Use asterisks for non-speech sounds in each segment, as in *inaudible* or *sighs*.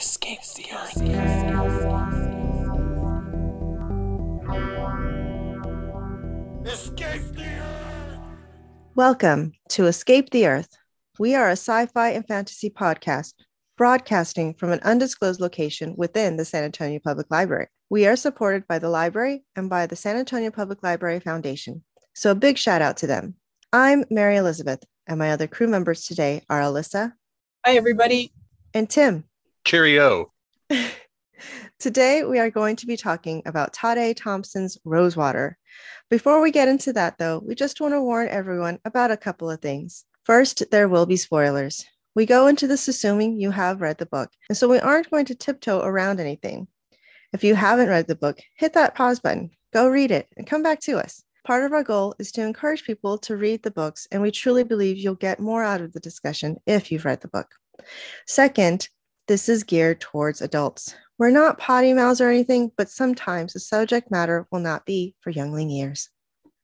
Escape the Earth. Escape the Earth! Welcome to Escape the Earth. We are a sci fi and fantasy podcast broadcasting from an undisclosed location within the San Antonio Public Library. We are supported by the library and by the San Antonio Public Library Foundation. So, a big shout out to them. I'm Mary Elizabeth, and my other crew members today are Alyssa Hi, everybody. and Tim. Cheerio. *laughs* Today, we are going to be talking about Tade Thompson's Rosewater. Before we get into that, though, we just want to warn everyone about a couple of things. First, there will be spoilers. We go into this assuming you have read the book, and so we aren't going to tiptoe around anything. If you haven't read the book, hit that pause button, go read it, and come back to us. Part of our goal is to encourage people to read the books, and we truly believe you'll get more out of the discussion if you've read the book. Second, this is geared towards adults. We're not potty mouths or anything, but sometimes the subject matter will not be for youngling ears.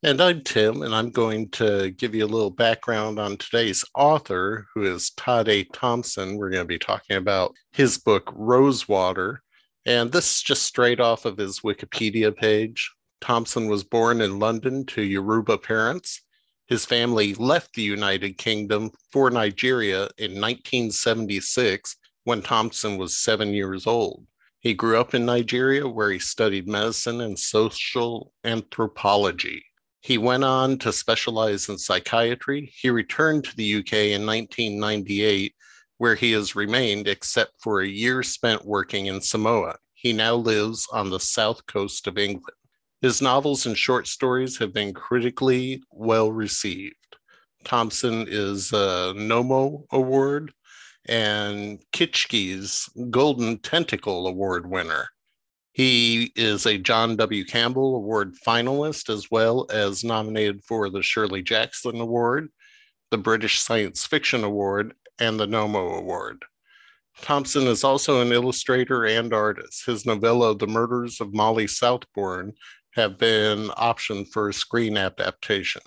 And I'm Tim, and I'm going to give you a little background on today's author, who is Tade Thompson. We're going to be talking about his book, Rosewater. And this is just straight off of his Wikipedia page. Thompson was born in London to Yoruba parents. His family left the United Kingdom for Nigeria in 1976 when Thompson was seven years old. He grew up in Nigeria where he studied medicine and social anthropology. He went on to specialize in psychiatry. He returned to the UK in 1998, where he has remained except for a year spent working in Samoa. He now lives on the south coast of England. His novels and short stories have been critically well received. Thompson is a Nommo Award and Kitschies' Golden Tentacle Award winner. He is a John W. Campbell Award finalist, as well as nominated for the Shirley Jackson Award, the British Science Fiction Award, and the Nommo Award. Thompson is also an illustrator and artist. His novella, The Murders of Molly Southbourne, have been optioned for a screen adaptation.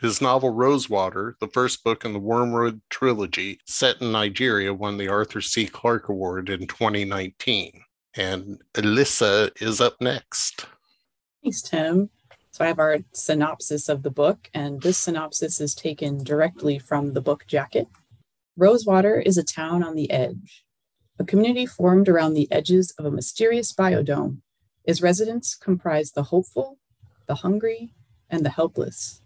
His novel Rosewater, the first book in the Wormwood trilogy set in Nigeria, won the Arthur C. Clarke Award in 2019. And Alyssa is up next. Thanks, Tim. So I have our synopsis of the book, and this synopsis is taken directly from the book jacket. Rosewater is a town on the edge, a community formed around the edges of a mysterious biodome. Its residents comprise the hopeful, the hungry, and the helpless.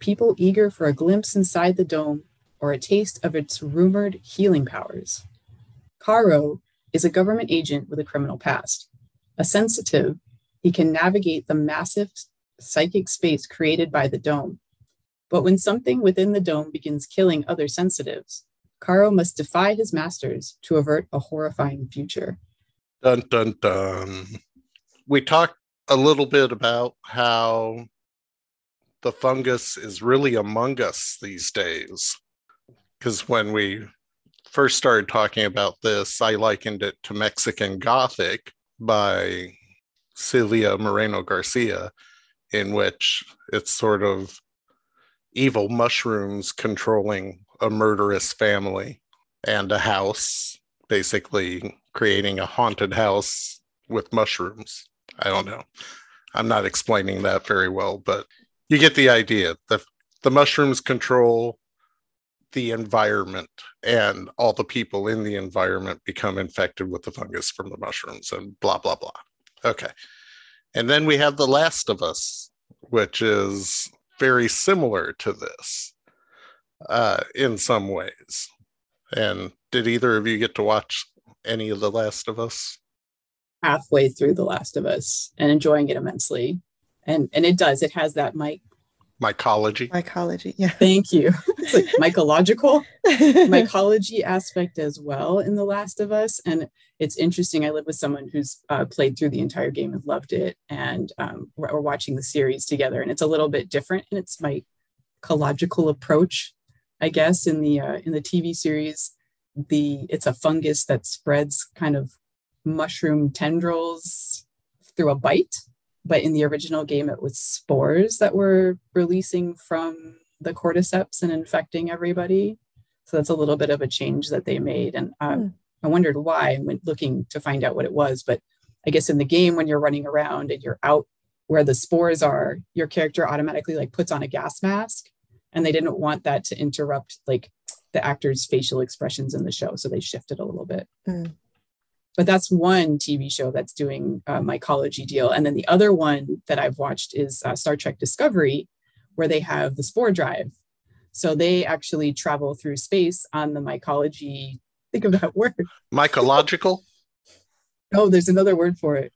People eager for a glimpse inside the dome or a taste of its rumored healing powers. Kaaro is a government agent with a criminal past. A sensitive, he can navigate the massive psychic space created by the dome. But when something within the dome begins killing other sensitives, Kaaro must defy his masters to avert a horrifying future. Dun dun dun. We talked a little bit about how the fungus is really among us these days. Because when we first started talking about this, I likened it to Mexican Gothic by Celia Moreno Garcia, in which it's sort of evil mushrooms controlling a murderous family and a house, basically creating a haunted house with mushrooms. I don't know. I'm not explaining that very well, but you get the idea. The the mushrooms control the environment and all the people in the environment become infected with the fungus from the mushrooms and blah blah blah. Okay. And then we have The Last of Us, which is very similar to this uh, in some ways. And did either of you get to watch any of The Last of Us? Halfway through The Last of Us and enjoying it immensely. And and it does, it has that Mike. Mycology. Mycology, yeah. Thank you. *laughs* It's like mycological. *laughs* mycology aspect as well in The Last of Us. And it's interesting. I live with someone who's uh, played through the entire game and loved it. And um, we're, we're watching the series together, and it's a little bit different. And it's my ecological approach, I guess, in the uh, in the TV series. The it's a fungus that spreads kind of mushroom tendrils through a bite. But in the original game, it was spores that were releasing from the cordyceps and infecting everybody. So that's a little bit of a change that they made. And um, Hmm. I wondered why and went looking to find out what it was. But I guess in the game, when you're running around and you're out where the spores are, your character automatically like puts on a gas mask. And they didn't want that to interrupt like the actors' facial expressions in the show. So they shifted a little bit. Mm. But that's one TV show that's doing a mycology deal. And then the other one that I've watched is uh, Star Trek Discovery, where they have the spore drive. So they actually travel through space on the mycology. Think of that *laughs* word. Mycological? Oh, there's another word for it.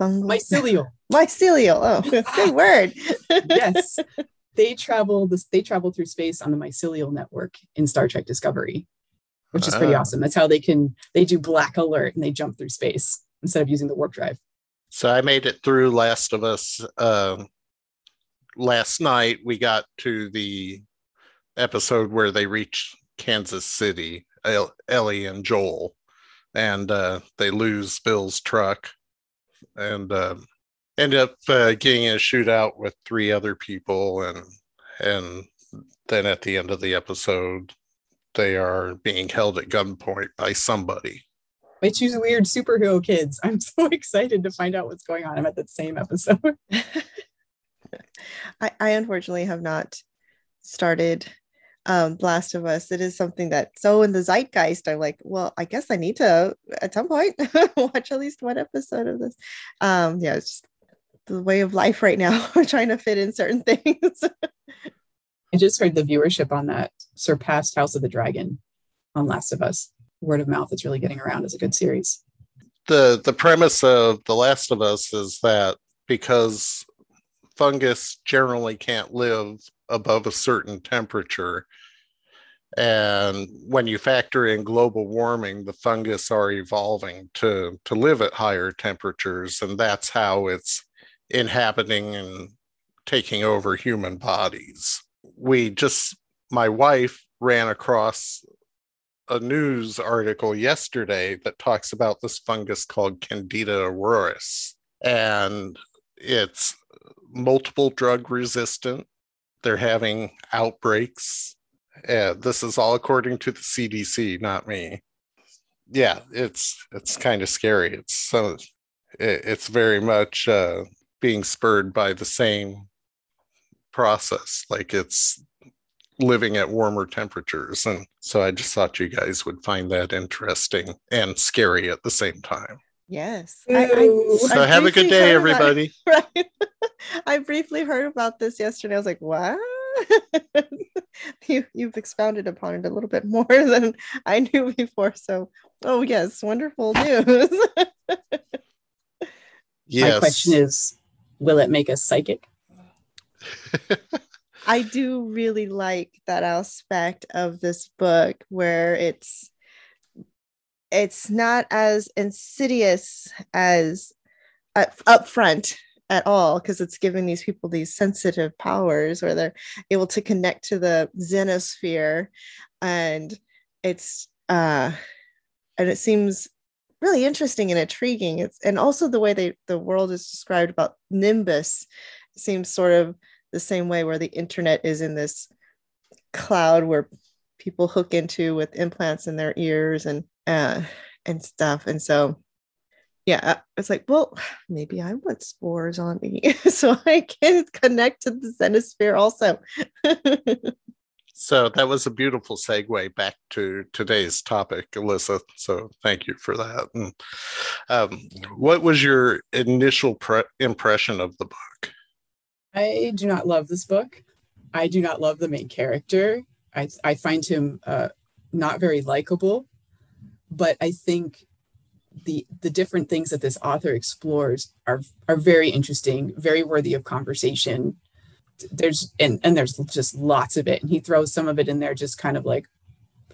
Fungal. Mycelial. *laughs* Mycelial. Oh, *laughs* good word. yes. They travel this they travel through space on the mycelial network in Star Trek Discovery, which is pretty Ah. awesome. That's how they can they do black alert and they jump through space instead of using the warp drive. So I made it through Last of Us. Um, last night we got to the episode where they reach Kansas City, Ellie and Joel, and uh, they lose Bill's truck and uh, end up uh, getting a shootout with three other people, and and then at the end of the episode, they are being held at gunpoint by somebody. By two weird superhero kids. I'm so *laughs* excited to find out what's going on. I'm at the same episode. *laughs* *laughs* I, I unfortunately have not started um Last of Us. It is something that so in the zeitgeist. I'm like, well, I guess I need to at some point watch at least one episode of this. Um, yeah, it's just the way of life right now. We're trying to fit in certain things. I just heard the viewership on that surpassed House of the Dragon on Last of Us. Word of mouth is really getting around as a good series. the the premise of The Last of Us is that because fungus generally can't live above a certain temperature, and when you factor in global warming, the fungus are evolving to to live at higher temperatures, and that's how it's inhabiting and taking over human bodies. We just my wife ran across a news article yesterday that talks about this fungus called Candida auroris, and it's multiple drug resistant. They're having outbreaks. Uh, this is all according to the CDC, not me. Yeah, it's it's kind of scary. It's so it, it's very much uh, being spurred by the same process. Like it's living at warmer temperatures. And so I just thought you guys would find that interesting and scary at the same time. yes. Ooh. So I have a good day, heard about- everybody. *laughs* right. *laughs* I briefly heard about this yesterday. I was like, what? *laughs* you you've expounded upon it a little bit more than I knew before. So, oh yes, wonderful news. Yes. My question is, will it make us psychic? *laughs* I do really like that aspect of this book where it's it's not as insidious as up, up front at all because it's giving these people these sensitive powers where they're able to connect to the xenosphere and it's uh and it seems really interesting and intriguing. It's and also the way they the world is described about nimbus seems sort of the same way where the internet is in this cloud where people hook into with implants in their ears and uh and stuff and so yeah it's like well maybe i want spores on me *laughs* so i can connect to the xenosphere also So that was a beautiful segue back to today's topic, Alyssa. So thank you for that. And, um, what was your initial pre- impression of the book? I do not love this book. I do not love the main character. I, I find him uh, not very likable, but I think the the different things that this author explores are are very interesting, very worthy of conversation. There's and and there's just lots of it, and he throws some of it in there, just kind of like,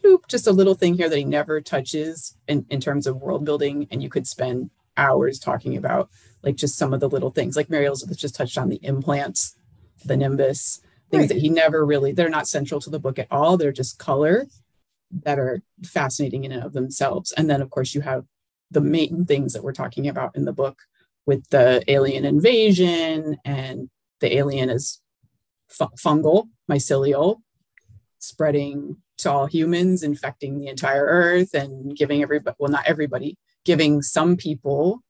bloop, just a little thing here that he never touches in in terms of world building, and you could spend hours talking about like just some of the little things like Mary Elizabeth just touched on the implants, the nimbus, things Right. that he never really, they're not central to the book at all. They're just color that are fascinating in and of themselves. And then, of course, you have the main things that we're talking about in the book with the alien invasion and the alien is fu- fungal, mycelial, spreading to all humans, infecting the entire earth and giving everybody, well, not everybody, giving some people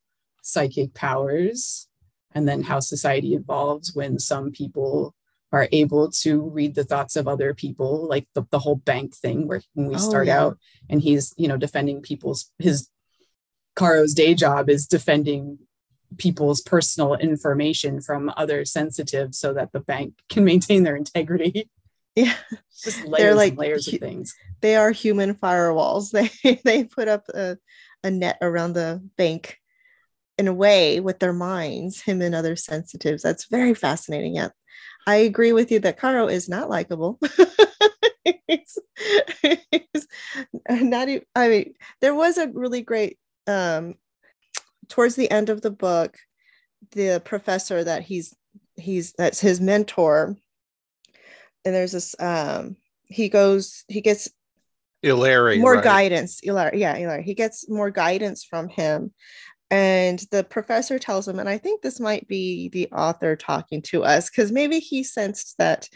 psychic powers. And then how society evolves when some people are able to read the thoughts of other people, like the, the whole bank thing where when we Oh, start yeah. out and he's, you know, defending people's, his, Kaaro's day job is defending people's personal information from other sensitive so that the bank *laughs* can maintain their integrity. Yeah. Just layers like and layers of things. They are human firewalls. *laughs* They they put up a, a net around the bank in a way with their minds, him and other sensitives. That's very fascinating. Yeah. I agree with you that Kaaro is not likable. *laughs* He's- he's not even, I mean, there was a really great um towards the end of the book, the professor that he's he's that's his mentor. And there's this um he goes he gets Ilari, more right? guidance Eli, yeah Eli. he gets more guidance from him and the professor tells him and i think this might be the author talking to us because maybe he sensed that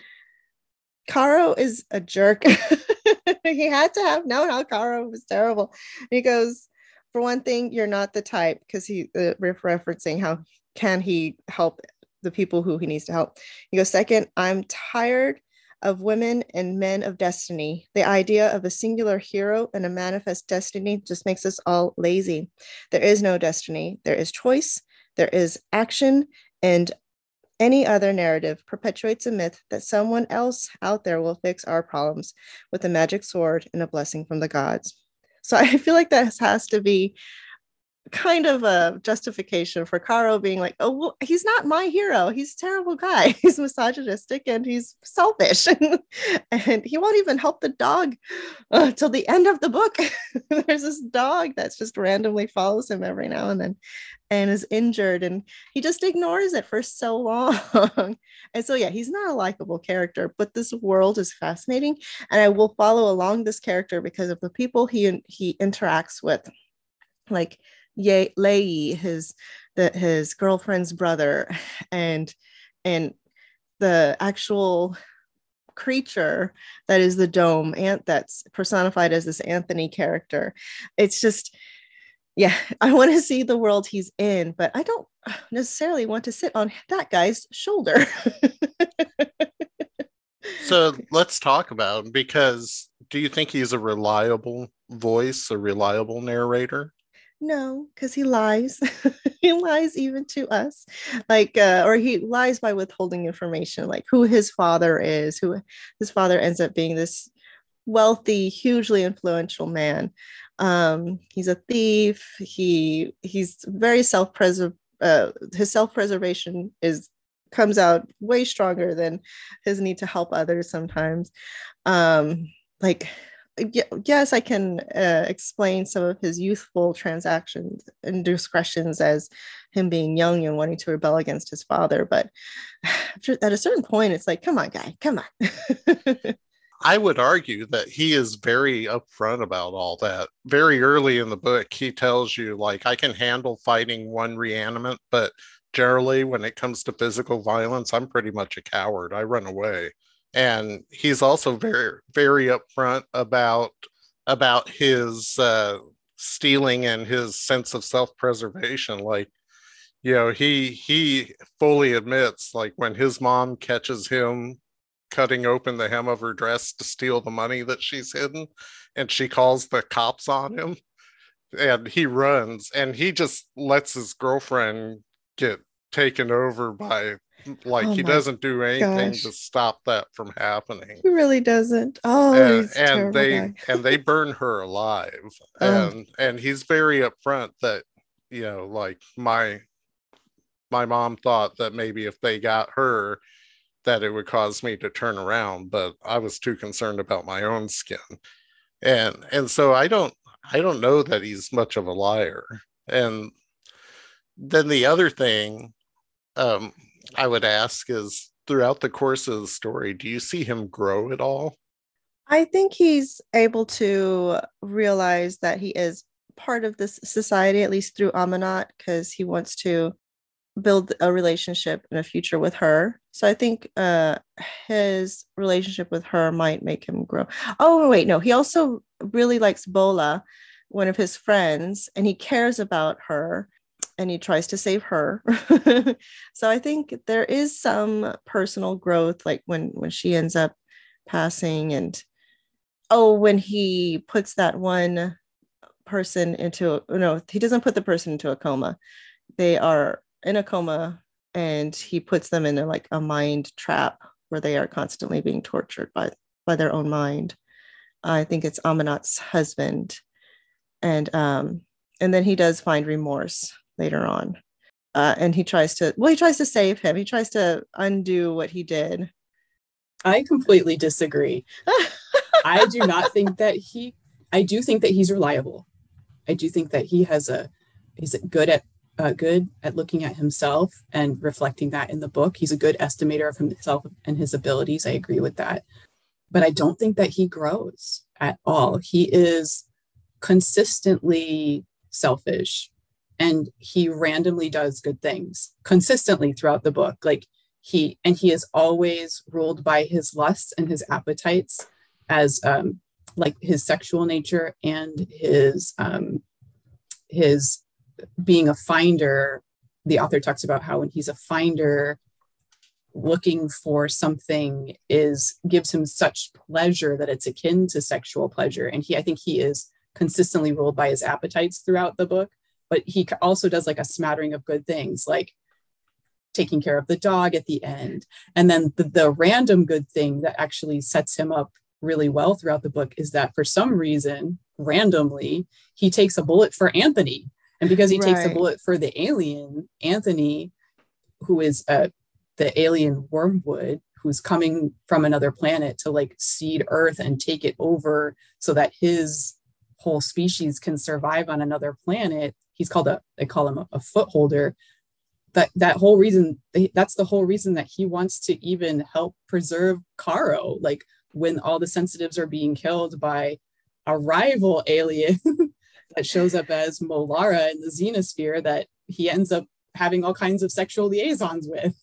kaaro is a jerk *laughs* he had to have known how kaaro was terrible he goes for one thing you're not the type because he uh, re- referencing how can he help the people who he needs to help he goes second i'm tired of women and men of destiny. The idea of a singular hero and a manifest destiny just makes us all lazy. There is no destiny, there is choice, there is action, and any other narrative perpetuates a myth that someone else out there will fix our problems with a magic sword and a blessing from the gods. So *laughs* I feel like that has to be kind of a justification for Kaaro being like, oh, well, he's not my hero. He's a terrible guy. *laughs* He's misogynistic and he's selfish. *laughs* and he won't even help the dog uh, till the end of the book. *laughs* There's this dog that's just randomly follows him every now and then and is injured and he just ignores it for so long. and so, yeah, he's not a likable character, but this world is fascinating. And I will follow along this character because of the people he, he interacts with. Like Ye Lei, his the his girlfriend's brother, and and the actual creature that is the dome ant that's personified as this Anthony character. It's just yeah, *laughs* I want to see the world he's in, but I don't necessarily want to sit on that guy's shoulder. *laughs* So let's talk about because do you think he's a reliable voice, a reliable narrator? No, because he lies. *laughs* he lies even to us. Like, uh, or he lies by withholding information, like who his father is, who his father ends up being this wealthy, hugely influential man. Um, he's a thief. He he's very self-preserve. Uh, his self-preservation is comes out way stronger than his need to help others sometimes. Um, like yes, I can uh, explain some of his youthful transactions and discretions as him being young and wanting to rebel against his father. But *sighs* at a certain point, it's like, come on, guy, come on. *laughs* I would argue that he is very upfront about all that. Very early in the book, he tells you, like, I can handle fighting one reanimate, but generally, when it comes to physical violence, I'm pretty much a coward. I run away. And he's also very, very upfront about about his uh, stealing and his sense of self-preservation. Like, you know, he he fully admits, like, when his mom catches him cutting open the hem of her dress to steal the money that she's hidden and she calls the cops on him and he runs and he just lets his girlfriend get taken over by like Oh he doesn't do anything gosh. to stop that from happening he really doesn't. Oh, and, and they guy. and they burn her alive *laughs* Oh. and and he's very upfront that you know like my my mom thought that maybe if they got her that it would cause me to turn around but i was too concerned about my own skin and and so i don't i don't know that he's much of a liar and then the other thing um i would ask is throughout the course of the story do you see him grow at all I think he's able to realize that he is part of this society, at least through Aminat, because he wants to build a relationship and a future with her. So I think uh, his relationship with her might make him grow. Oh wait, no, he also really likes Bola, one of his friends, and he cares about her and he tries to save her. *laughs* so I think there is some personal growth, like when when she ends up passing, and oh, when he puts that one person into no, he doesn't put the person into a coma. They are in a coma, and he puts them in a, like a mind trap where they are constantly being tortured by by their own mind. I think it's Aminat's husband, and um, and then he does find remorse later on. Uh, and he tries to, well, he tries to save him. He tries to undo what he did. I completely disagree. *laughs* I do not think that he, I do think that he's reliable. I do think that he has a, he's good at, uh, good at looking at himself and reflecting that in the book. He's a good estimator of himself and his abilities. I agree with that. But I don't think that he grows at all. He is consistently selfish and he randomly does good things consistently throughout the book. Like he and he is always ruled by his lusts and his appetites as um like his sexual nature and his um his being a finder. The author talks about how when he's a finder looking for something is gives him such pleasure that it's akin to sexual pleasure. And he i think he is consistently ruled by his appetites throughout the book but he also does like a smattering of good things like taking care of the dog at the end and then the, the random good thing that actually sets him up really well throughout the book is that for some reason randomly he takes a bullet for anthony and because he right. takes a bullet for the alien anthony who is uh, the alien wormwood who's coming from another planet to like seed earth and take it over so that his whole species can survive on another planet he's called a they call him a, a footholder that that whole reason that's the whole reason that he wants to even help preserve Kaaro like when all the sensitives are being killed by a rival alien *laughs* that shows up as Molara in the Xenosphere that he ends up having all kinds of sexual liaisons with.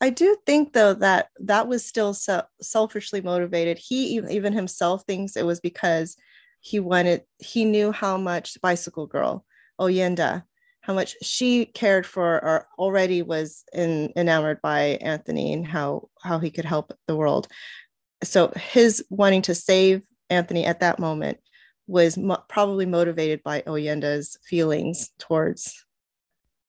I do think though that that was still so selfishly motivated. He even, even himself thinks it was because he wanted he knew how much Bicycle Girl Oyinda, how much she cared for or already was in, enamored by Anthony and how how he could help the world. So his wanting to save Anthony at that moment was mo- probably motivated by Oyinda's feelings towards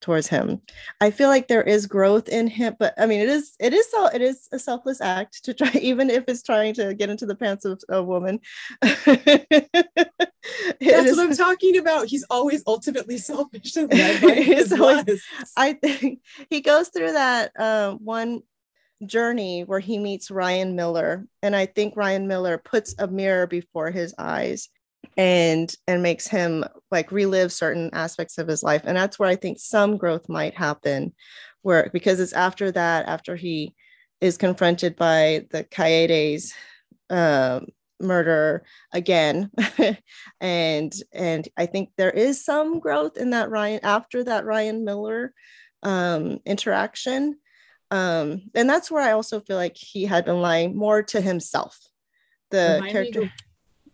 towards him. I feel like there is growth in him, but I mean, it is it is so it is a selfless act to *laughs* try, even if it's trying to get into the pants of a woman. *laughs* That's is, what I'm *laughs* talking about. He's always ultimately selfish. always, I think he goes through that uh, one journey where he meets Ryan Miller, and I think Ryan Miller puts a mirror before his eyes and and makes him like relive certain aspects of his life. And that's where i think some growth might happen where because it's after that after he is confronted by the Kaede's um, murder again. *laughs* And and i think there is some growth in that ryan after that ryan miller um, interaction. Um, and that's where i also feel like he had been lying more to himself the Remind character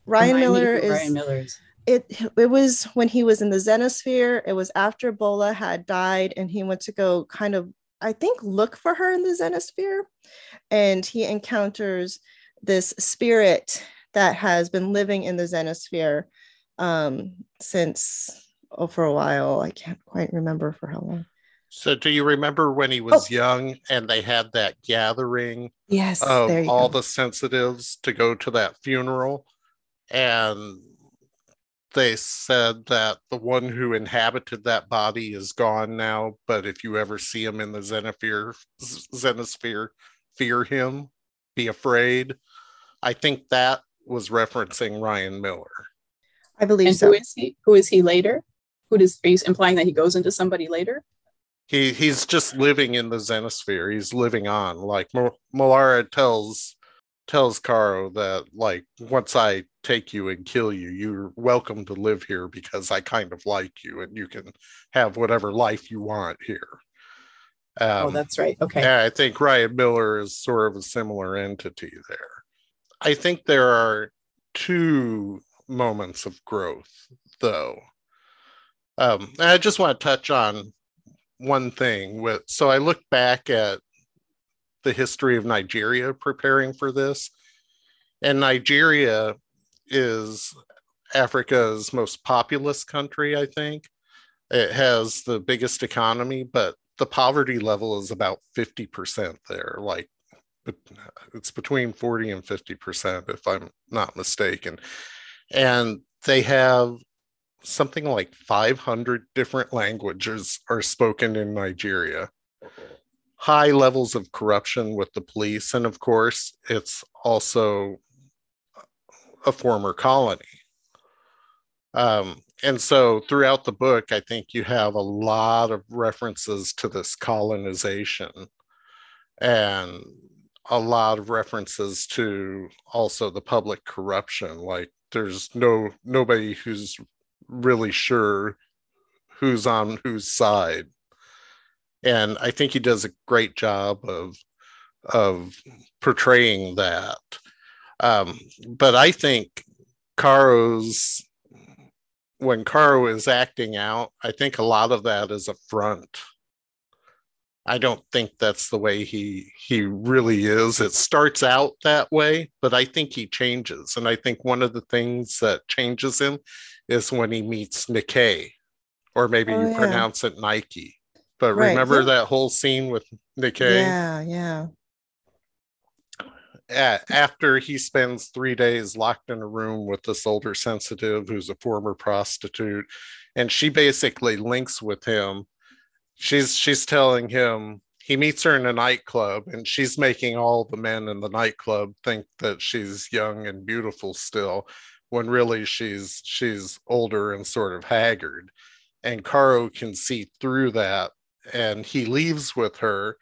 Ryan Miller is Ryan Miller's. It it was when he was in the Xenosphere. It was after Bola had died, and he went to go kind of, I think, look for her in the Xenosphere, and he encounters this spirit that has been living in the Xenosphere um, since oh for a while. I can't quite remember for how long. So, do you remember when he was oh. young and they had that gathering? Yes, of all go. the sensitives to go to that funeral? And they said that the one who inhabited that body is gone now but if you ever see him in the xenosphere xenosphere fear him. Be afraid. I think that was referencing ryan miller. I believe and so. who is he? Who is he later? Who does are you implying that he goes into somebody later? He he's just living in the xenosphere. He's living on. Like Molara tells tells Kaaro that like once I take you and kill you, you're welcome to live here because I kind of like you and you can have whatever life you want here. Um, oh, that's right. Okay. Yeah, I think Ryan Miller is sort of a similar entity there. I think there are two moments of growth, though. Um, I just want to touch on one thing with so I look back at the history of Nigeria preparing for this, and Nigeria is Africa's most populous country, I think. It has the biggest economy, but the poverty level is about 50% there. Like it's between 40 and 50%, if I'm not mistaken. And they have something like 500 different languages are spoken in Nigeria. High levels of corruption with the police. And of course, it's also a former colony. Um, and so throughout the book, I think you have a lot of references to this colonization and a lot of references to also the public corruption. Like there's no nobody who's really sure who's on whose side. And I think he does a great job of of portraying that. Um, but I think Kaaro's when Kaaro is acting out, I think a lot of that is a front. I don't think that's the way he he really is. It starts out that way, but I think he changes. And I think one of the things that changes him is when he meets Nikkei, or maybe oh, you yeah. pronounce it Nike. But right. remember yeah. that whole scene with Nikkei? Yeah, yeah after he spends three days locked in a room with this older sensitive who's a former prostitute and she basically links with him. She's she's telling him he meets her in a nightclub and she's making all the men in the nightclub think that she's young and beautiful still when really she's she's older and sort of haggard. And kaaro can see through that and he leaves with her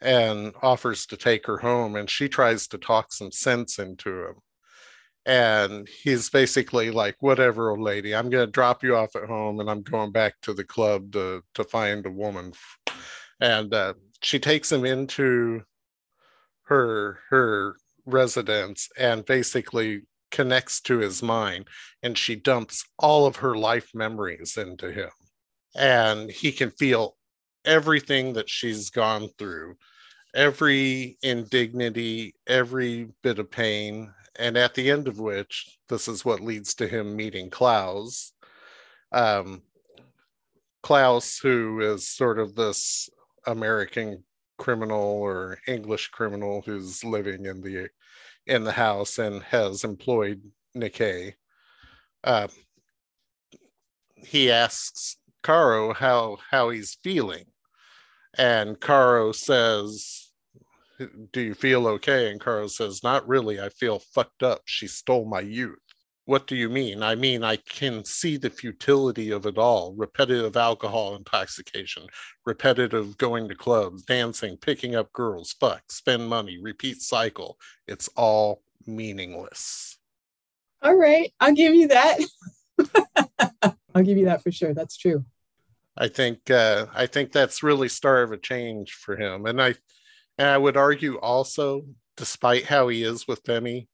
and offers to take her home and she tries to talk some sense into him. And he's basically like whatever old lady i'm going to drop you off at home and i'm going back to the club to to find a woman. And uh, she takes him into her her residence and basically connects to his mind and she dumps all of her life memories into him. And he can feel everything that she's gone through, every indignity, every bit of pain, and at the end of which, this is what leads to him meeting Klaus. Um, Klaus, who is sort of this American criminal or English criminal who's living in the in the house and has employed Nikkei. Uh, he asks Kaaro how how he's feeling, and Kaaro says, Do you feel okay? And Kaaro says, Not really. I feel fucked up. She stole my youth. What do you mean? I mean, I can see the futility of it all repetitive alcohol intoxication, repetitive going to clubs, dancing, picking up girls, fuck, spend money, repeat cycle. It's all meaningless. All right. I'll give you that. *laughs* I'll give you that for sure. That's true. I think uh, I think that's really start of a change for him, and I and I would argue also, despite how he is with Femi,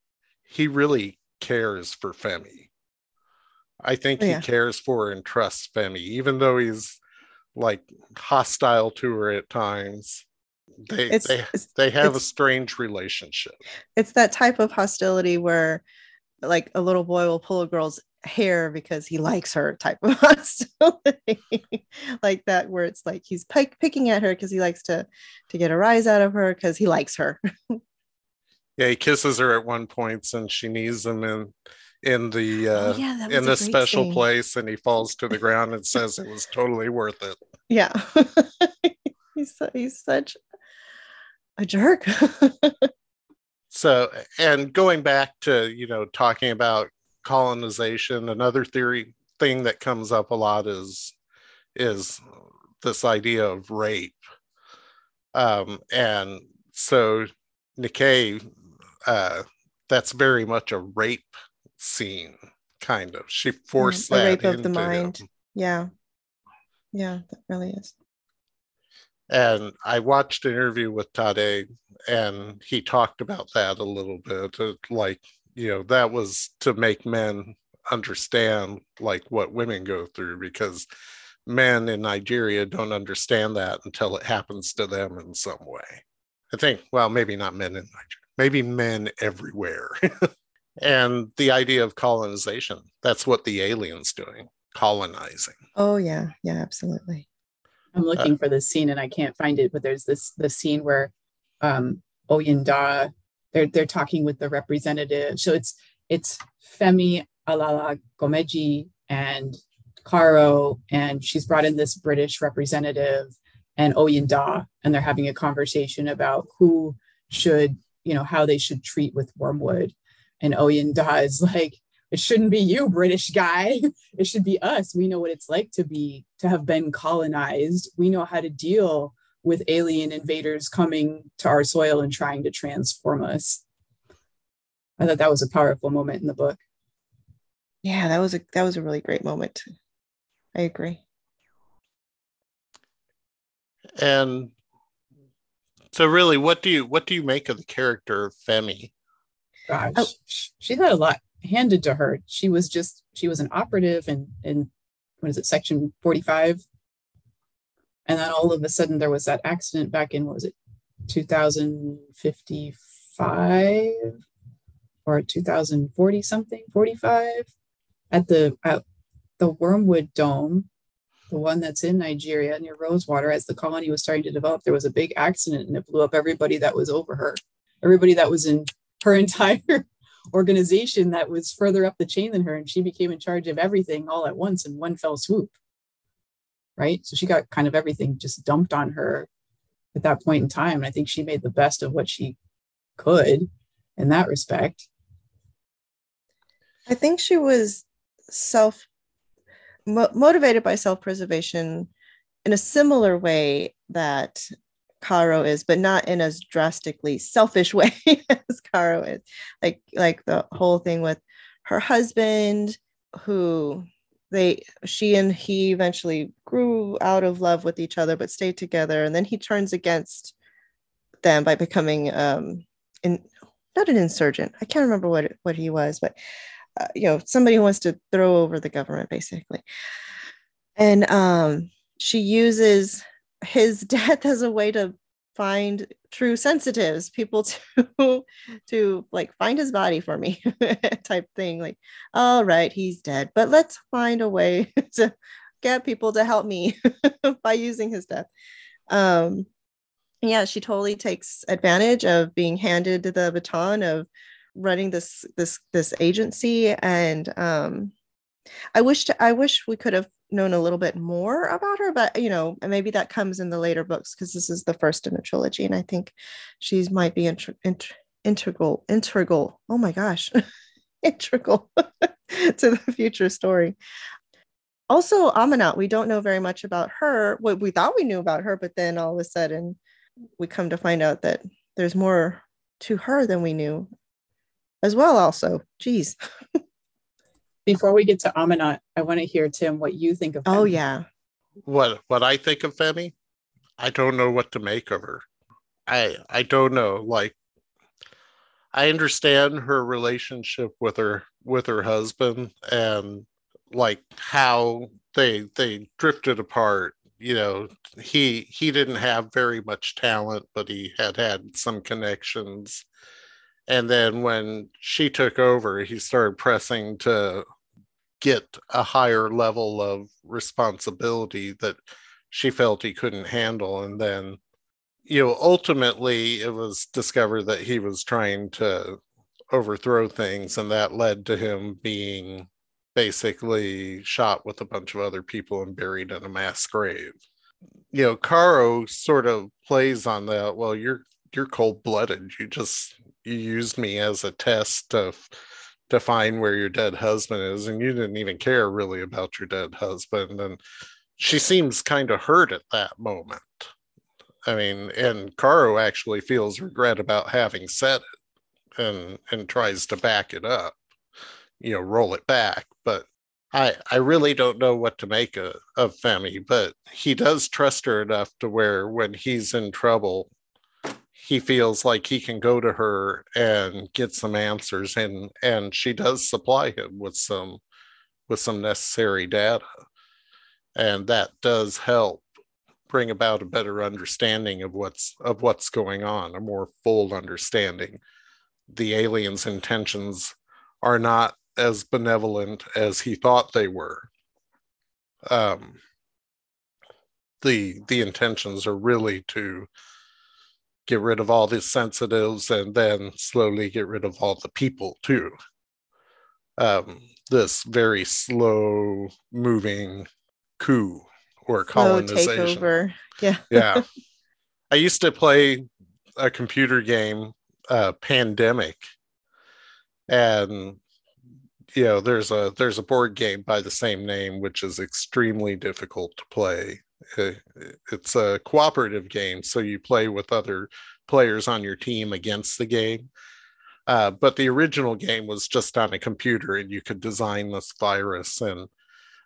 he really cares for Femi. I think yeah. he cares for and trusts Femi, even though he's like hostile to her at times. They it's, they it's, they have a strange relationship. It's that type of hostility where like a little boy will pull a girl's hair because he likes her type of *laughs* hostility like that where it's like he's pick, picking at her because he likes to to get a rise out of her because he likes her. *laughs* Yeah he kisses her at one point and she knees him in in the oh, uh oh, yeah, in the special scene. place and he falls to the ground and *laughs* says it was totally worth it. Yeah. He's he's such a jerk. So and going back to you know talking about colonization. Another theory thing that comes up a lot is is this idea of rape. Um, and so Nikkei, uh, that's very much a rape scene, kind of. She forced mm, that rape of the mind. Him. Yeah, yeah, that really is. And I watched an interview with Tade, and he talked about that a little bit. Like, you know, that was to make men understand like what women go through because men in Nigeria don't understand that until it happens to them in some way. I think, well, maybe not men in Nigeria, maybe men everywhere. *laughs* and the idea of colonization, that's what the alien's doing, colonizing. Oh, yeah. Yeah, absolutely. I'm looking uh, for this scene and I can't find it, but there's this the scene where um Oyinda they're they're talking with the representative. So it's it's Femi Alala Gomeji and Kaaro, and she's brought in this British representative and Oyinda, and they're having a conversation about who should, you know, how they should treat with wormwood. And Oyinda is like, it shouldn't be you, British guy. *laughs* It should be us. We know what it's like to be, to have been colonized. We know how to deal with alien invaders coming to our soil and trying to transform us. I thought that was a powerful moment in the book. Yeah, that was a that was a really great moment. I agree. And so really what do you what do you make of the character of Femi? Gosh, oh. she had a lot handed to her. She was just she was an operative in in what is it, section 45. And then all of a sudden there was that accident back in what was it, 2055 or 2040 something, 45 at the at the Wormwood Dome, the one that's in Nigeria near Rosewater, as the colony was starting to develop, there was a big accident and it blew up everybody that was over her, everybody that was in her *laughs* entire organization that was further up the chain than her, and she became in charge of everything all at once in one fell swoop. Right, so she got kind of everything just dumped on her at that point in time, and I think she made the best of what she could in that respect. I think she was self mo- motivated by self preservation in a similar way that Kaaro is, but not in as drastically selfish *laughs* way as Kaaro is. Like like the whole thing with her husband, who they she and he eventually grew out of love with each other, but stayed together, and then he turns against them by becoming um in not an insurgent. I can't remember what what he was, but uh, you know somebody who wants to throw over the government basically and um, she uses his *laughs* death as a way to find true sensitives people to *laughs* to like find his body for me *laughs* type thing like all right he's dead but let's find a way to get people to help me *laughs* by using his death. Um yeah she totally takes advantage of being handed the baton of running this this this agency. And um i wish to, i wish we could have known a little bit more about her but you know maybe that comes in the later books because this is the first in a trilogy and i think she's might be integral integral oh my gosh *laughs* integral *laughs* to the future story also aminat we don't know very much about her. What we thought we knew about her but then all of a sudden we come to find out that there's more to her than we knew as well also. Geez *laughs* before we get to aminat i want to hear tim what you think of oh yeah. What what i think of femi? I don't know what to make of her. I i don't know like i understand her relationship with her with her husband and like how they they drifted apart you know he he didn't have very much talent but he had had some connections. And then when she took over he started pressing to get a higher level of responsibility that she felt he couldn't handle. And then you know ultimately it was discovered that he was trying to overthrow things and that led to him being basically shot with a bunch of other people and buried in a mass grave. You know kaaro sort of plays on that well you're you're cold-blooded. You just you used me as a test to to find where your dead husband is and you didn't even care really about your dead husband. And she seems kind of hurt at that moment. I mean and kaaro actually feels regret about having said it and and tries to back it up you know roll it back but I I really don't know what to make of, of Femi, but he does trust her enough to where when he's in trouble, he feels like he can go to her and get some answers and and she does supply him with some with some necessary data. And that does help bring about a better understanding of what's of what's going on, a more full understanding. The aliens' intentions are not as benevolent as he thought they were. Um, the the intentions are really to get rid of all the sensitives and then slowly get rid of all the people too. Um, this very slow moving coup or colonization. takeover. Yeah. yeah. *laughs* I used to play a computer game, uh, Pandemic, and you know there's a there's a board game by the same name which is extremely difficult to play. It's a cooperative game so you play with other players on your team against the game. Uh, but the original game was just on a computer and you could design this virus and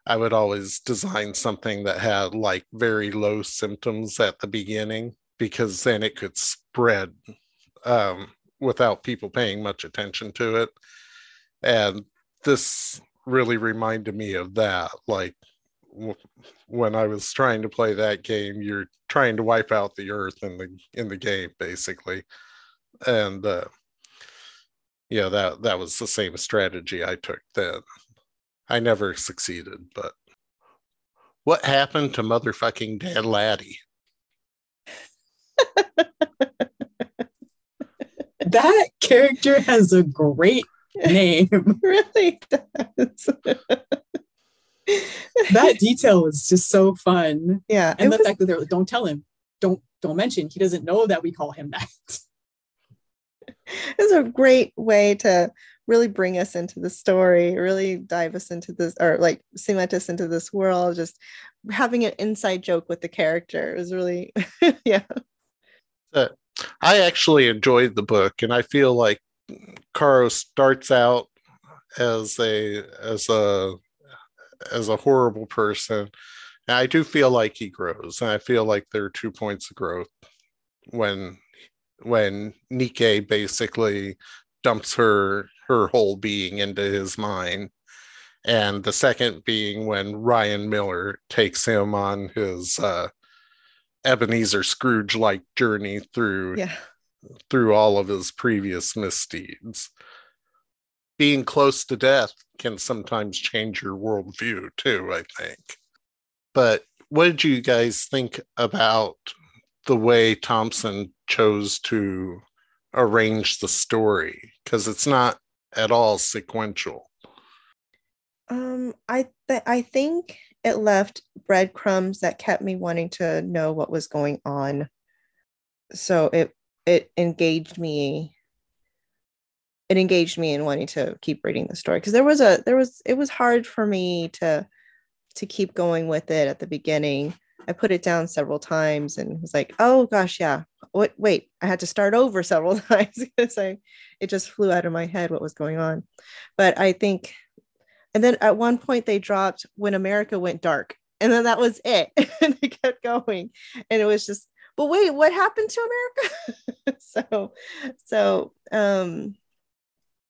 i would always design something that had like very low symptoms at the beginning because then it could spread um, without people paying much attention to it. And this really reminded me of that. Like when I was trying to play that game, you're trying to wipe out the earth in the in the game, basically, and uh, yeah, that that was the same strategy I took then. I never succeeded, but what happened to motherfucking Dan Laddie? *laughs* that character has a great name. *laughs* really does. that detail was just so fun. Yeah. And the was... fact that they're like, don't tell him, don't don't mention. He doesn't know that we call him that. It's a great way to really bring us into the story, really dive us into this, or like cement us into this world. Just having an inside joke with the character is really, *laughs* yeah. Uh, I actually enjoyed the book, and I feel like Kaaro starts out as a as a as a horrible person. And I do feel like he grows, and I feel like there are two points of growth when when Nike basically dumps her her whole being into his mind. And the second being when Ryan Miller takes him on his uh, Ebenezer Scrooge like journey through yeah through all of his previous misdeeds. Being close to death can sometimes change your worldview too, I think. But what did you guys think about the way Thompson chose to arrange the story? Because it's not at all sequential. Um, I th- I think it left breadcrumbs that kept me wanting to know what was going on. So it it engaged me it engaged me in wanting to keep reading the story. Because there was a there was it was hard for me to to keep going with it at the beginning. I put it down several times and was like oh gosh yeah. What wait i had to start over several *laughs* times because i it just flew out of my head what was going on. But i think and then at one point they dropped when america went dark and then that was it. *laughs* And they kept going. And it was just but wait, what happened to America? *laughs* so, so, um,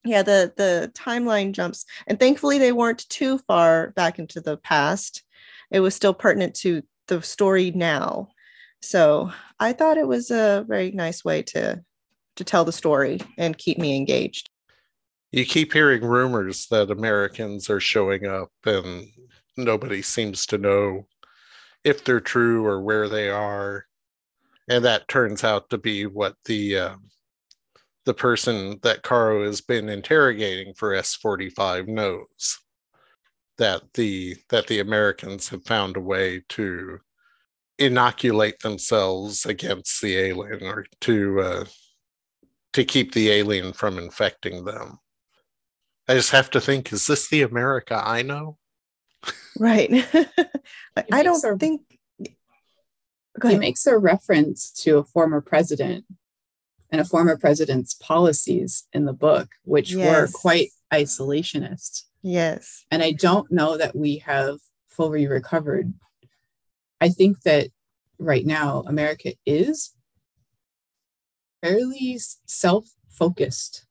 yeah, the the timeline jumps, and thankfully they weren't too far back into the past. It was still pertinent to the story now. So I thought it was a very nice way to to tell the story and keep me engaged. You keep hearing rumors that Americans are showing up and nobody seems to know if they're true or where they are and that turns out to be what the uh, the person that Kaaro has been interrogating for S45 knows that the that the Americans have found a way to inoculate themselves against the alien or to uh, to keep the alien from infecting them. I just have to think: Is this the America I know? Right. *laughs* I don't think he makes a reference to a former president and a former president's policies in the book, which yes. were quite isolationist. Yes. And I don't know that we have fully recovered. I think that right now, America is fairly self focused,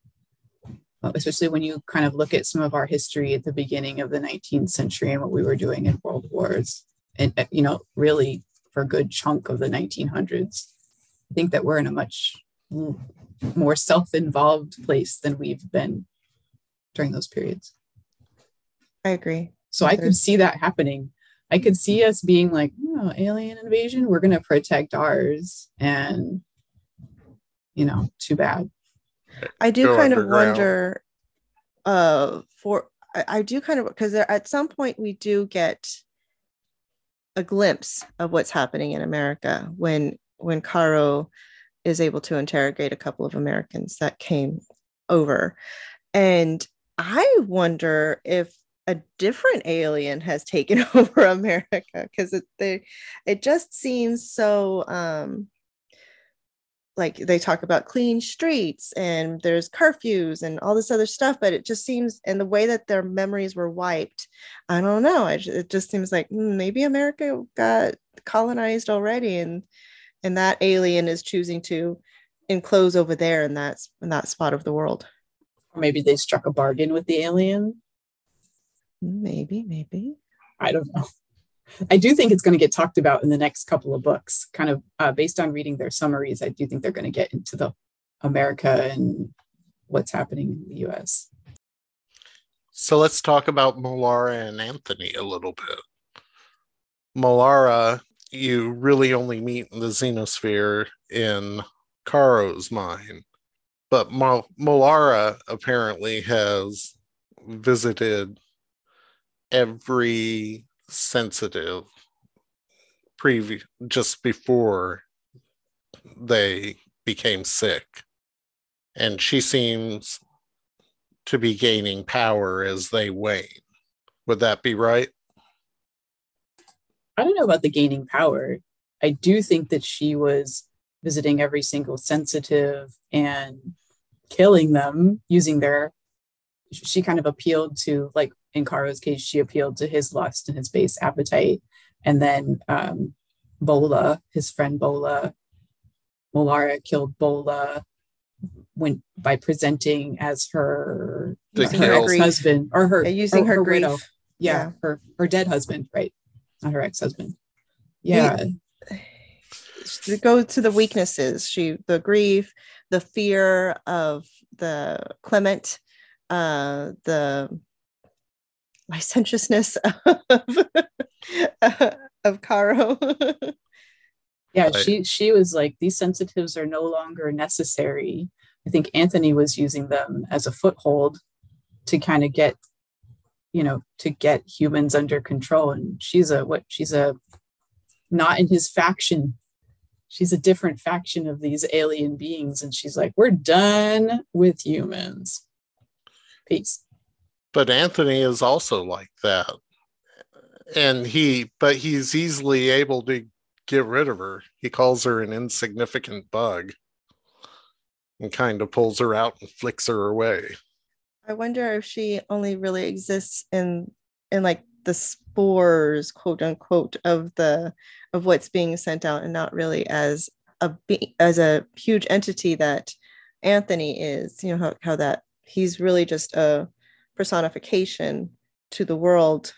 especially when you kind of look at some of our history at the beginning of the 19th century and what we were doing in world wars. And, uh, you know, really for a good chunk of the 1900s. I think that we're in a much more self involved place than we've been during those periods. I agree. So I could see that happening. I could see us being like, oh, alien invasion, we're going to protect ours. And, you know, too bad. I do Go kind of wonder uh for I, I do kind of because at some point we do get a glimpse of what's happening in America when when Kaaro is able to interrogate a couple of Americans that came over. And I wonder if a different alien has taken *laughs* over America because it they it just seems so um like they talk about clean streets and there's curfews and all this other stuff but it just seems and the way that their memories were wiped i don't know I, it just seems like hmm, maybe america got colonized already and and that alien is choosing to enclose over there in that in that spot of the world Or maybe they struck a bargain with the alien. maybe maybe I don't know. I do think it's going to get talked about in the next couple of books, kind of uh, based on reading their summaries. I do think they're going to get into the America and what's happening in the US. So let's talk about Molara and Anthony a little bit. Molara, you really only meet in the Xenosphere in Kaaro's mind, but Mo- Molara apparently has visited every sensitive previ- just before they became sick. And she seems to be gaining power as they wane. Would that be right? I don't know about the gaining power. I do think that she was visiting every single sensitive and killing them using their. She kind of appealed to, like in Kaaro's case, she appealed to his lust and his base appetite. And then um, Bola, his friend Bola, Molara killed Bola when by presenting as her, you know, her ex-husband or her Yeah, using or her, widow. Grief yeah, Yeah. her her dead husband right. Not her ex-husband. Yeah. To go to the weaknesses. She the grief the fear of the clement uh the licentiousness of, *laughs* of kaaro. *laughs* Yeah Right. she she was like these sensitives are no longer necessary. I think anthony was using them as a foothold to kind of get you know to get humans under control. And she's a what she's a not in his faction. She's a different faction of these alien beings. And she's like we're done with humans peace But Anthony is also like that. And he, but he's easily able to get rid of her. He calls her an insignificant bug and kind of pulls her out and flicks her away. i wonder if she only really exists in in like the spores quote unquote of the of what's being sent out and not really as a be- as a huge entity that anthony is you know how, how that he's really just a personification to the world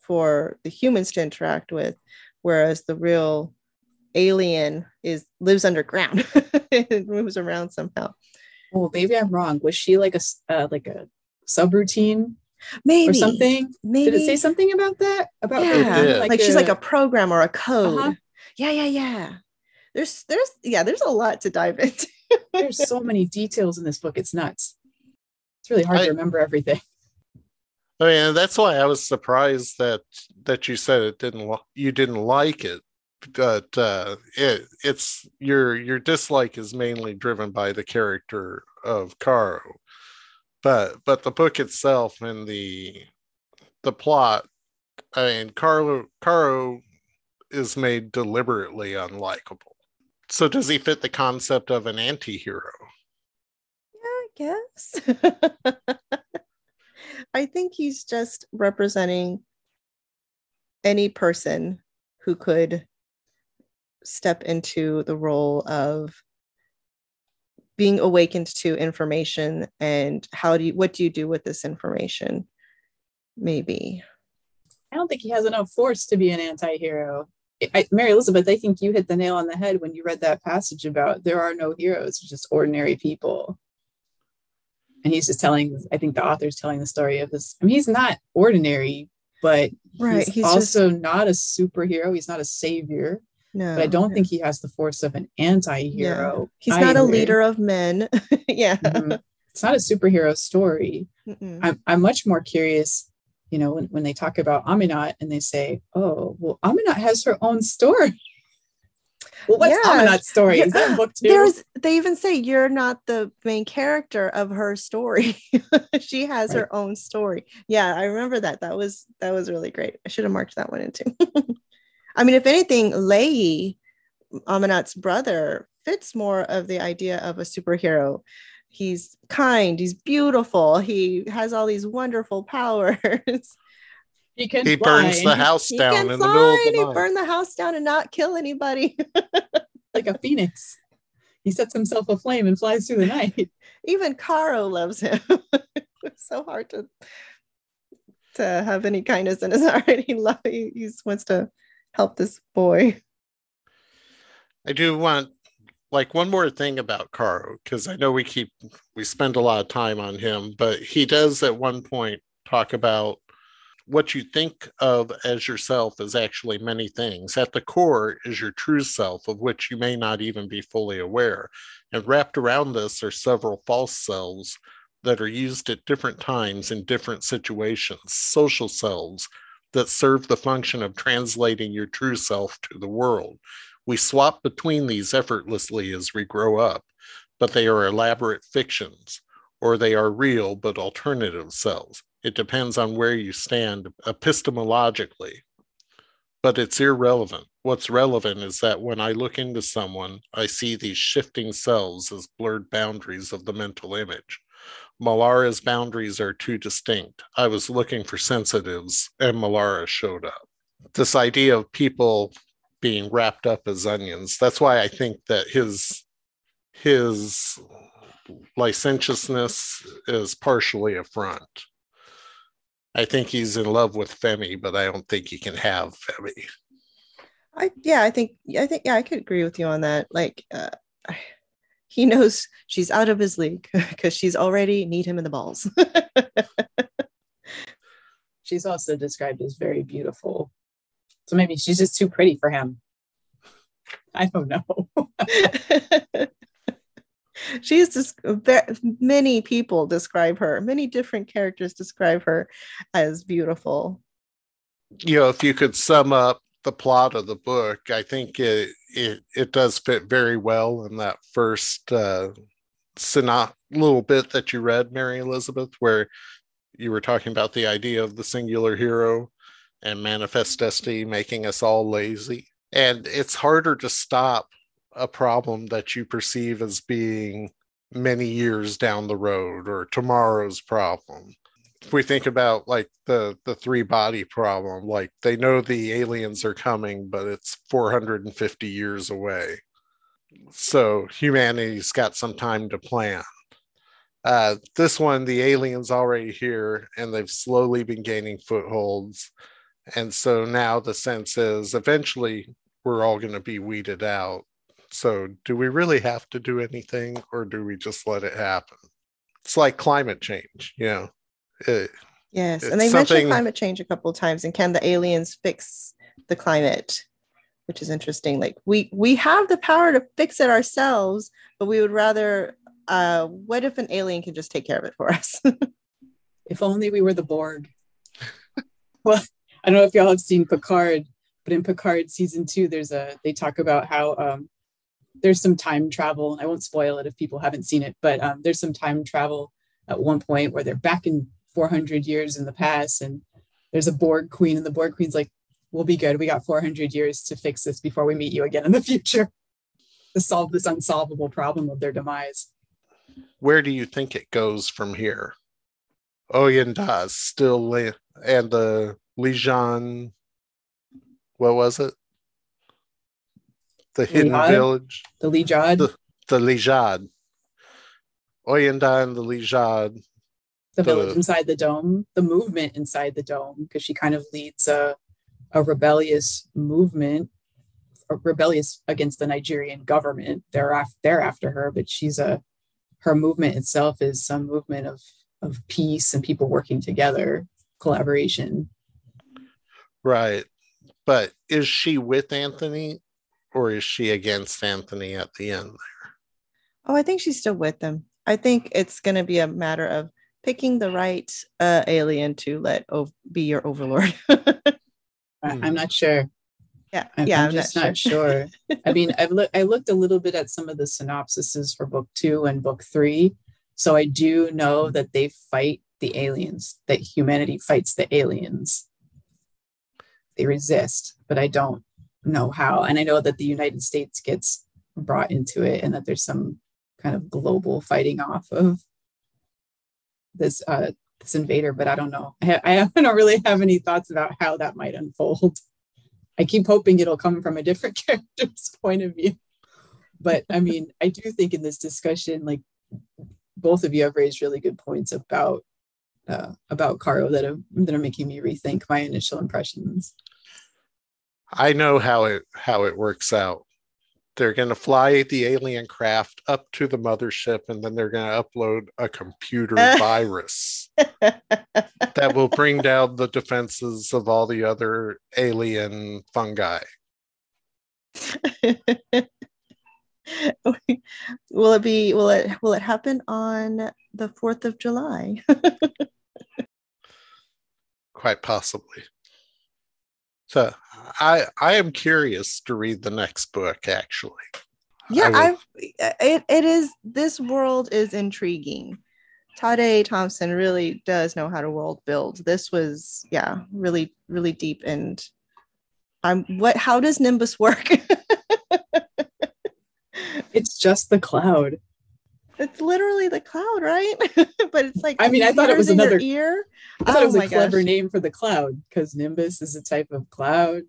for the humans to interact with whereas the real alien is lives underground *laughs* and moves around somehow. Well, maybe i'm wrong. Was she like a s- uh, like a subroutine maybe. or something? Maybe did it say something about that? About Yeah. It being did. like, she's like a program or a code. Uh-huh. yeah yeah yeah. There's there's yeah there's a lot to dive into. There's so many details in this book. It's nuts it's really hard I- to remember everything I mean, that's why I was surprised that that you said it didn't you didn't like it. But uh, it it's your your dislike is mainly driven by the character of Kaaro, but but the book itself and the the plot. I mean, Carlo Kaaro is made deliberately unlikable. So does he fit the concept of an anti-hero? Guess *laughs* I think he's just representing any person who could step into the role of being awakened to information and how do you what do you do with this information maybe I don't think he has enough force to be an anti-hero. I, Mary Elizabeth, I think you hit the nail on the head when you read that passage about there are no heroes, just ordinary people. And he's just telling, I think the author's telling the story of this. I mean, he's not ordinary, but Right, he's, he's also not a superhero. He's not a savior, no but I don't no. think he has the force of an anti-hero. he's not a leader of men *laughs* yeah Mhm. It's not a superhero story. Mm-mm. I'm, I'm much more curious, you know, when, when they talk about Aminat and they say, oh, well, Aminat has her own story. Well, what's Yeah. Aminat's story? Is that book *gasps* two? there's they even say you're not the main character of her story. *laughs* She has her own story. Yeah i remember that. That was that was really great. I should have marked that one in too. *laughs* I mean if anything Lei, Aminat's brother fits more of the idea of a superhero. He's kind he's beautiful he has all these wonderful powers *laughs* he can He burns the and he- house he down can in the middle of the and he night. burned the house down and not kill anybody *laughs* like a phoenix. He sets himself aflame and flies through the night. *laughs* even Kaaro loves him. *laughs* it's so hard to to have any kindness in his heart. He love he, he just wants to help this boy. I do want like one more thing about Kaaro because I know we keep we spend a lot of time on him, but he does at one point talk about what you think of as yourself is actually many things. At the core is your true self, of which you may not even be fully aware. And wrapped around this are several false selves that are used at different times in different situations, social selves that serve the function of translating your true self to the world. We swap between these effortlessly as we grow up, but they are elaborate fictions, or they are real but alternative selves. It depends on where you stand epistemologically, but it's irrelevant. What's relevant is that when I look into someone, I see these shifting selves as blurred boundaries of the mental image. Molara's boundaries are too distinct. I was looking for sensitives, and Malara showed up. This idea of people being wrapped up as onions. That's why I think that his his licentiousness is partially a front. I think he's in love with Femi, but I don't think he can have Femi. I yeah, I think I think yeah, I could agree with you on that. Like uh, *sighs* he knows she's out of his league *laughs* because she's already kneed him in the balls. *laughs* She's also described as very beautiful. So maybe she's just too pretty for him. *laughs* I don't know. She's just many people describe her many different characters describe her as beautiful You know, if you could sum up the plot of the book, I think it it, it does fit very well in that first uh, synop little bit that you read, Mary Elizabeth, where you were talking about the idea of the singular hero and manifest destiny making us all lazy. And it's harder to stop a problem that you perceive as being many years down the road or tomorrow's problem. If we think about like the the three body problem, like they know the aliens are coming, but it's 450 years away. So humanity's got some time to plan. Uh, this one, the aliens already here, and they've slowly been gaining footholds. And so now the sense is eventually we're all going to be weeded out. So do we really have to do anything, or do we just let it happen? It's like climate change, you know. It, yes and they mentioned climate change a couple of times and can the aliens fix the climate which is interesting like we we have the power to fix it ourselves but we would rather uh what if an alien can just take care of it for us *laughs* if only we were the Borg. well, I don't know if y'all have seen Picard, but in Picard season two, there's a they talk about how um, there's some time travel. And I won't spoil it if people haven't seen it, but um, there's some time travel at one point where they're back in 400 years in the past, and there's a Borg queen, and the Borg queen's like, "We'll be good. We got 400 years to fix this before we meet you again in the *laughs* future." To solve this unsolvable problem of their demise. where do you think it goes from here? Oyinda still li- and the Lijan. What was it? The hidden village. The Lijad, The- The Lijad. Oyinda and the Lijad. the village the- inside the dome, the movement inside the dome, because she kind of leads a, a rebellious movement, a rebellious against the Nigerian government. They're after, they're after her, but she's a her movement itself is some movement of of peace and people working together, collaboration. Right. But is she with Anthony or is she against Anthony at the end? There? Oh, I think she's still with them. I think it's going to be a matter of picking the right uh, alien to let ov- be your overlord. *laughs* I, Hmm. I'm not sure. yeah, I'm, yeah, I'm just not sure. I mean, *laughs* I've looked I looked a little bit at some of the synopsises for book two and book three. So I do know that they fight the aliens, that humanity fights the aliens. They resist, but I don't know how. And I know that the United States gets brought into it and that there's some kind of global fighting off of this uh this invader, but I don't know. I, ha- I *laughs* don't really have any thoughts about how that might unfold. I keep hoping it'll come from a different *laughs* character's point of view. But I mean, *laughs* I do think in this discussion, like both of you have raised really good points about uh, about Kaaro that are that are making me rethink my initial impressions. I know how it how it works out. They're going to fly the alien craft up to the mothership and then they're going to upload a computer *laughs* virus that will bring down the defenses of all the other alien fungi. *laughs* will it be will it will it happen on the 4th of July? *laughs* quite possibly. So I I am curious to read the next book actually. yeah, will- I've it, it is this world is intriguing. Tade Thompson really does know how to world build. This was yeah, really really deep and I'm what how does Nimbus work? *laughs* It's just the cloud. It's literally the cloud, right? *laughs* but it's like I mean, I thought it was in your another- ear. I thought Oh it was a clever gosh. name for the cloud because Nimbus is a type of cloud.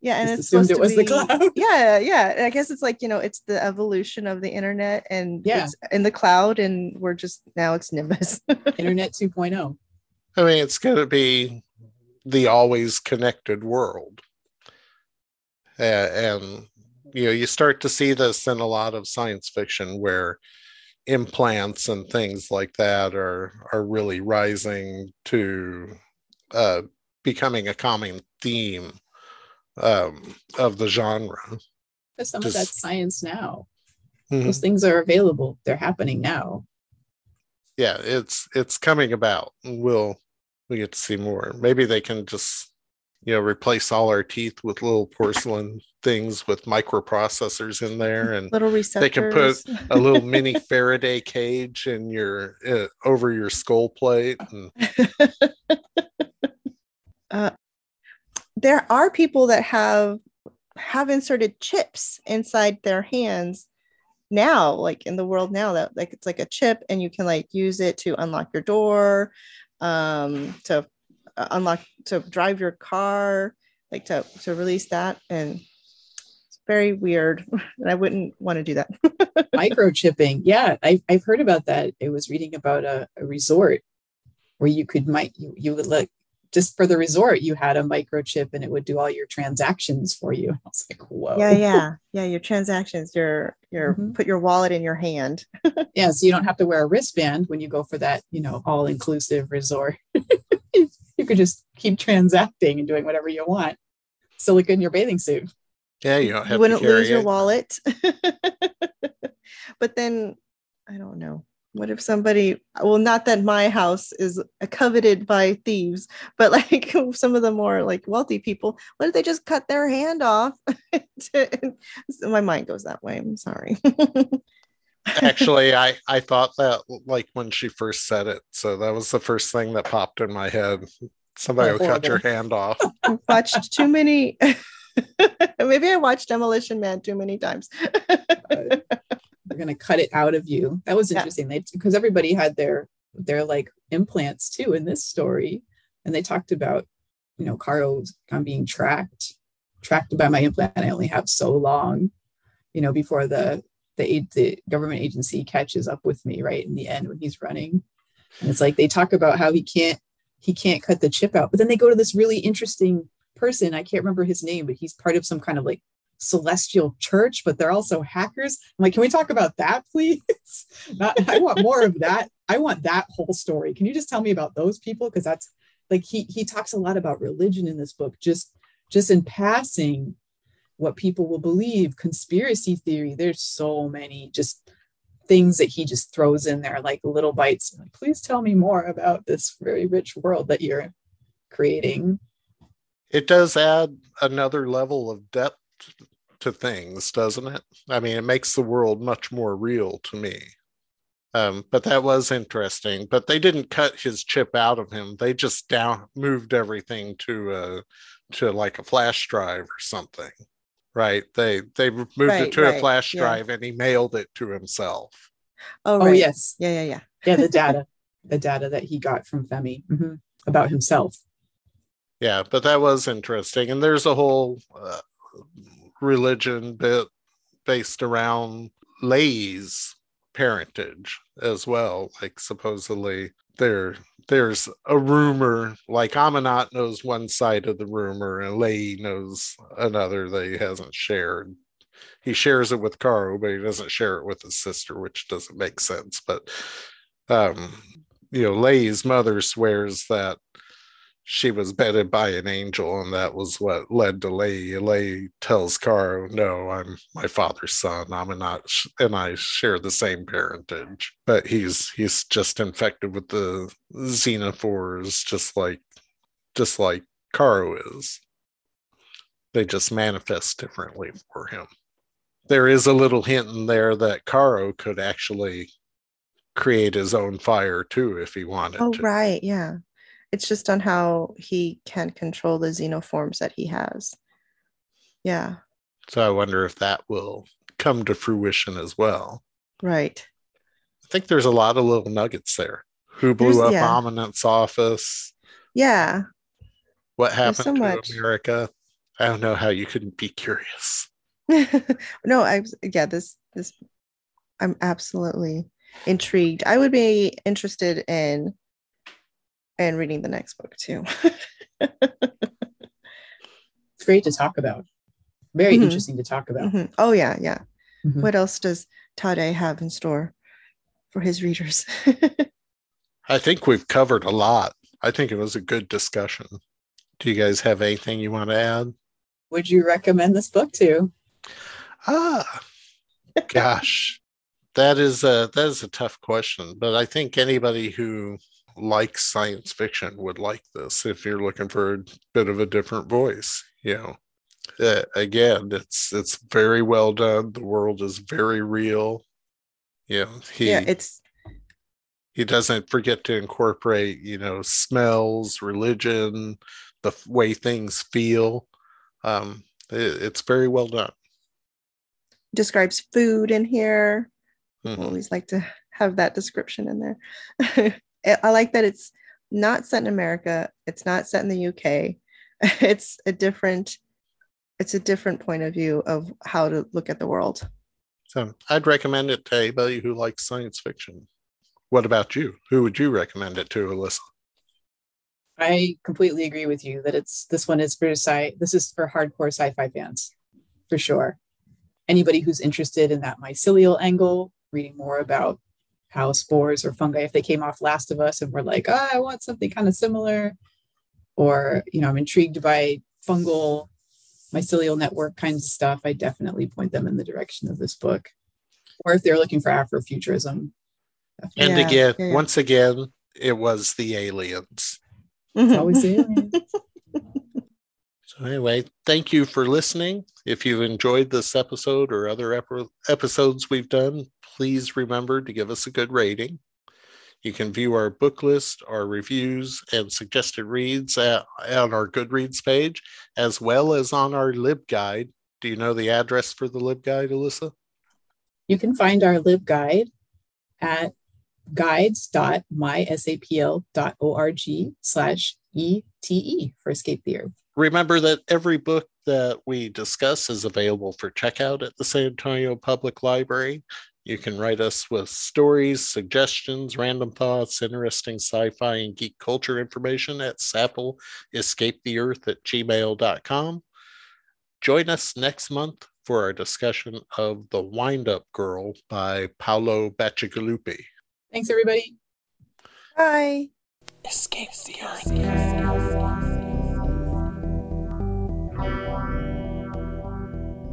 Yeah, and Just it's assumed supposed it to was the be- cloud. *laughs* Yeah, yeah. I guess it's like you know, it's the evolution of the internet, and Yeah. it's in the cloud, and we're just now it's Nimbus. *laughs* Internet oh. 2.0. I mean it's going to be the always connected world. A- and you know you start to see this in a lot of science fiction where implants and things like that are are really rising to uh, becoming a common theme um, of the genre. But some of Just- that's science now. Mhm. Those things are available. They're happening now. Yeah, it's it's coming about. We'll we get to see more. Maybe they can just you know replace all our teeth with little porcelain things with microprocessors in there and Little receptors. They can put a little mini *laughs* Faraday cage in your uh, over your skull plate. And, *laughs* uh, there are people that have have inserted chips inside their hands now like in the world now that like it's like a chip and you can like use it to unlock your door um to uh, unlock to drive your car like to to release that and it's very weird *laughs* and i wouldn't want to do that *laughs* Microchipping. Yeah, I've I've heard about that. I was reading about a, a resort where you could might you, you would like just for the resort you had a microchip and it would do all your transactions for you. *laughs* I was like, whoa. yeah yeah yeah your transactions your your Mhm. put your wallet in your hand Yeah, so you don't have to wear a wristband when you go for that, you know, all inclusive resort. You could just keep transacting and doing whatever you want. Still look good in your bathing suit. yeah, you don't have you wouldn't to carry lose your wallet. *laughs* but then I don't know. What if somebody well not that my house is coveted by thieves, but like *laughs* some of the more like wealthy people, what if they just cut their hand off? to- *laughs* so my mind goes that way. I'm sorry. Actually, *laughs* I I thought that like when she first said it, so that was the first thing that popped in my head. Somebody Oh, will cut your hand off. *laughs* I've watched too many *laughs* maybe I watched Demolition Man too many times. They're going to cut it out of you. That was Yeah. interesting. They because everybody had their they're like implants too in this story. And they talked about, you know, Kaaro I'm being tracked, tracked by my implant. I only have so long, you know, before the the, the government agency catches up with me right in the end when he's running. And it's like they talk about how he can't he can't cut the chip out. But then they go to this really interesting person. I can't remember his name, but he's part of some kind of like celestial church, but they're also hackers. I'm like, can we talk about that, please? *laughs* I want more of that. I want that whole story. Can you just tell me about those people? Because that's like he he talks a lot about religion in this book, just just in passing, what people will believe, conspiracy theory. There's so many just things that he just throws in there like little bites. Please tell me more about this very rich world that you're creating. It does add another level of depth to things, doesn't it? I mean, it makes the world much more real to me. Um, but that was interesting. But they didn't cut his chip out of him. They just down moved everything to uh to like a flash drive or something. Right. They they moved Right, it to right, a flash yeah. drive and he mailed it to himself. Oh, Oh, yes. Yeah, yeah, yeah. Yeah, the *laughs* data, the data that he got from Femi mhm, about himself. Yeah, but that was interesting. And there's a whole uh, religion bit based around Lay's parentage as well. Like supposedly there there's a rumor like Aminat knows one side of the rumor and Lay knows another that he hasn't shared. He shares it with Kaaro, but he doesn't share it with his sister, which doesn't make sense. But um, you know, Lay's mother swears that she was bedded by an angel, and that was what led to Lay. Lay tells Kaaro, "No, I'm my father's son. I'm not, and I share the same parentage." But he's he's just infected with the xenoforms, just like just like Kaaro is. They just manifest differently for him. There is a little hint in there that Kaaro could actually create his own fire too if he wanted Oh, to. right. Yeah. It's just on how he can control the xenoforms that he has. Yeah. So I wonder if that will come to fruition as well. Right. I think there's a lot of little nuggets there. Who blew There's- up yeah. Office? Yeah. What happened so to much. America? I don't know how you couldn't be curious. *laughs* no, I yeah, this this I'm absolutely intrigued. I would be interested in in reading the next book too. *laughs* It's great to talk about. Very Mhm. interesting to talk about. Mhm. Oh yeah, yeah. Mhm. What else does Tade have in store for his readers? *laughs* I think we've covered a lot. I think it was a good discussion. Do you guys have anything you want to add? Would you recommend this book to? Ah, gosh, *laughs* that is a that is a tough question. But I think anybody who likes science fiction would like this. If you're looking for a bit of a different voice, you know, uh, again, it's it's very well done. The world is very real. You know, he yeah, it's he doesn't forget to incorporate you know smells religion the way things feel um it- it's very well done describes food in here. Mhm. Always like to have that description in there. *laughs* I I like that it's not set in America. It's not set in the UK. *laughs* It's a different it's a different point of view of how to look at the world. so i'd recommend it to anybody who likes science fiction what about you who would you recommend it to alyssa I completely agree with you that it's this one is for sci. This is for hardcore sci-fi fans, for sure. Anybody who's interested in that mycelial angle, reading more about how spores or fungi, if they came off Last of Us and we're like, oh, I want something kind of similar, or you know, I'm intrigued by fungal mycelial network kinds of stuff, I definitely point them in the direction of this book. Or if they're looking for Afrofuturism, and Yeah, again yeah, yeah. once again it was the aliens mm-hmm. it's always the aliens. *laughs* so anyway thank you for listening if you've enjoyed this episode or other ep- episodes we've done please remember to give us a good rating You can view our book list, our reviews, and suggested reads at, on our Goodreads page, as well as on our LibGuide. Do you know the address for the LibGuide, Alyssa? You can find our LibGuide at guides.mysapl.org slash ETE for Escape the Earth. Remember that every book that we discuss is available for checkout at the San Antonio Public Library. You can write us with stories, suggestions, random thoughts, interesting sci fi and geek culture information at saplescapetheearth at gmail.com. Join us next month for our discussion of The Wind Up Girl by Paolo Bacigalupi. Thanks, everybody. Bye. Escape the earth.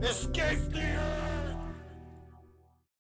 Escape the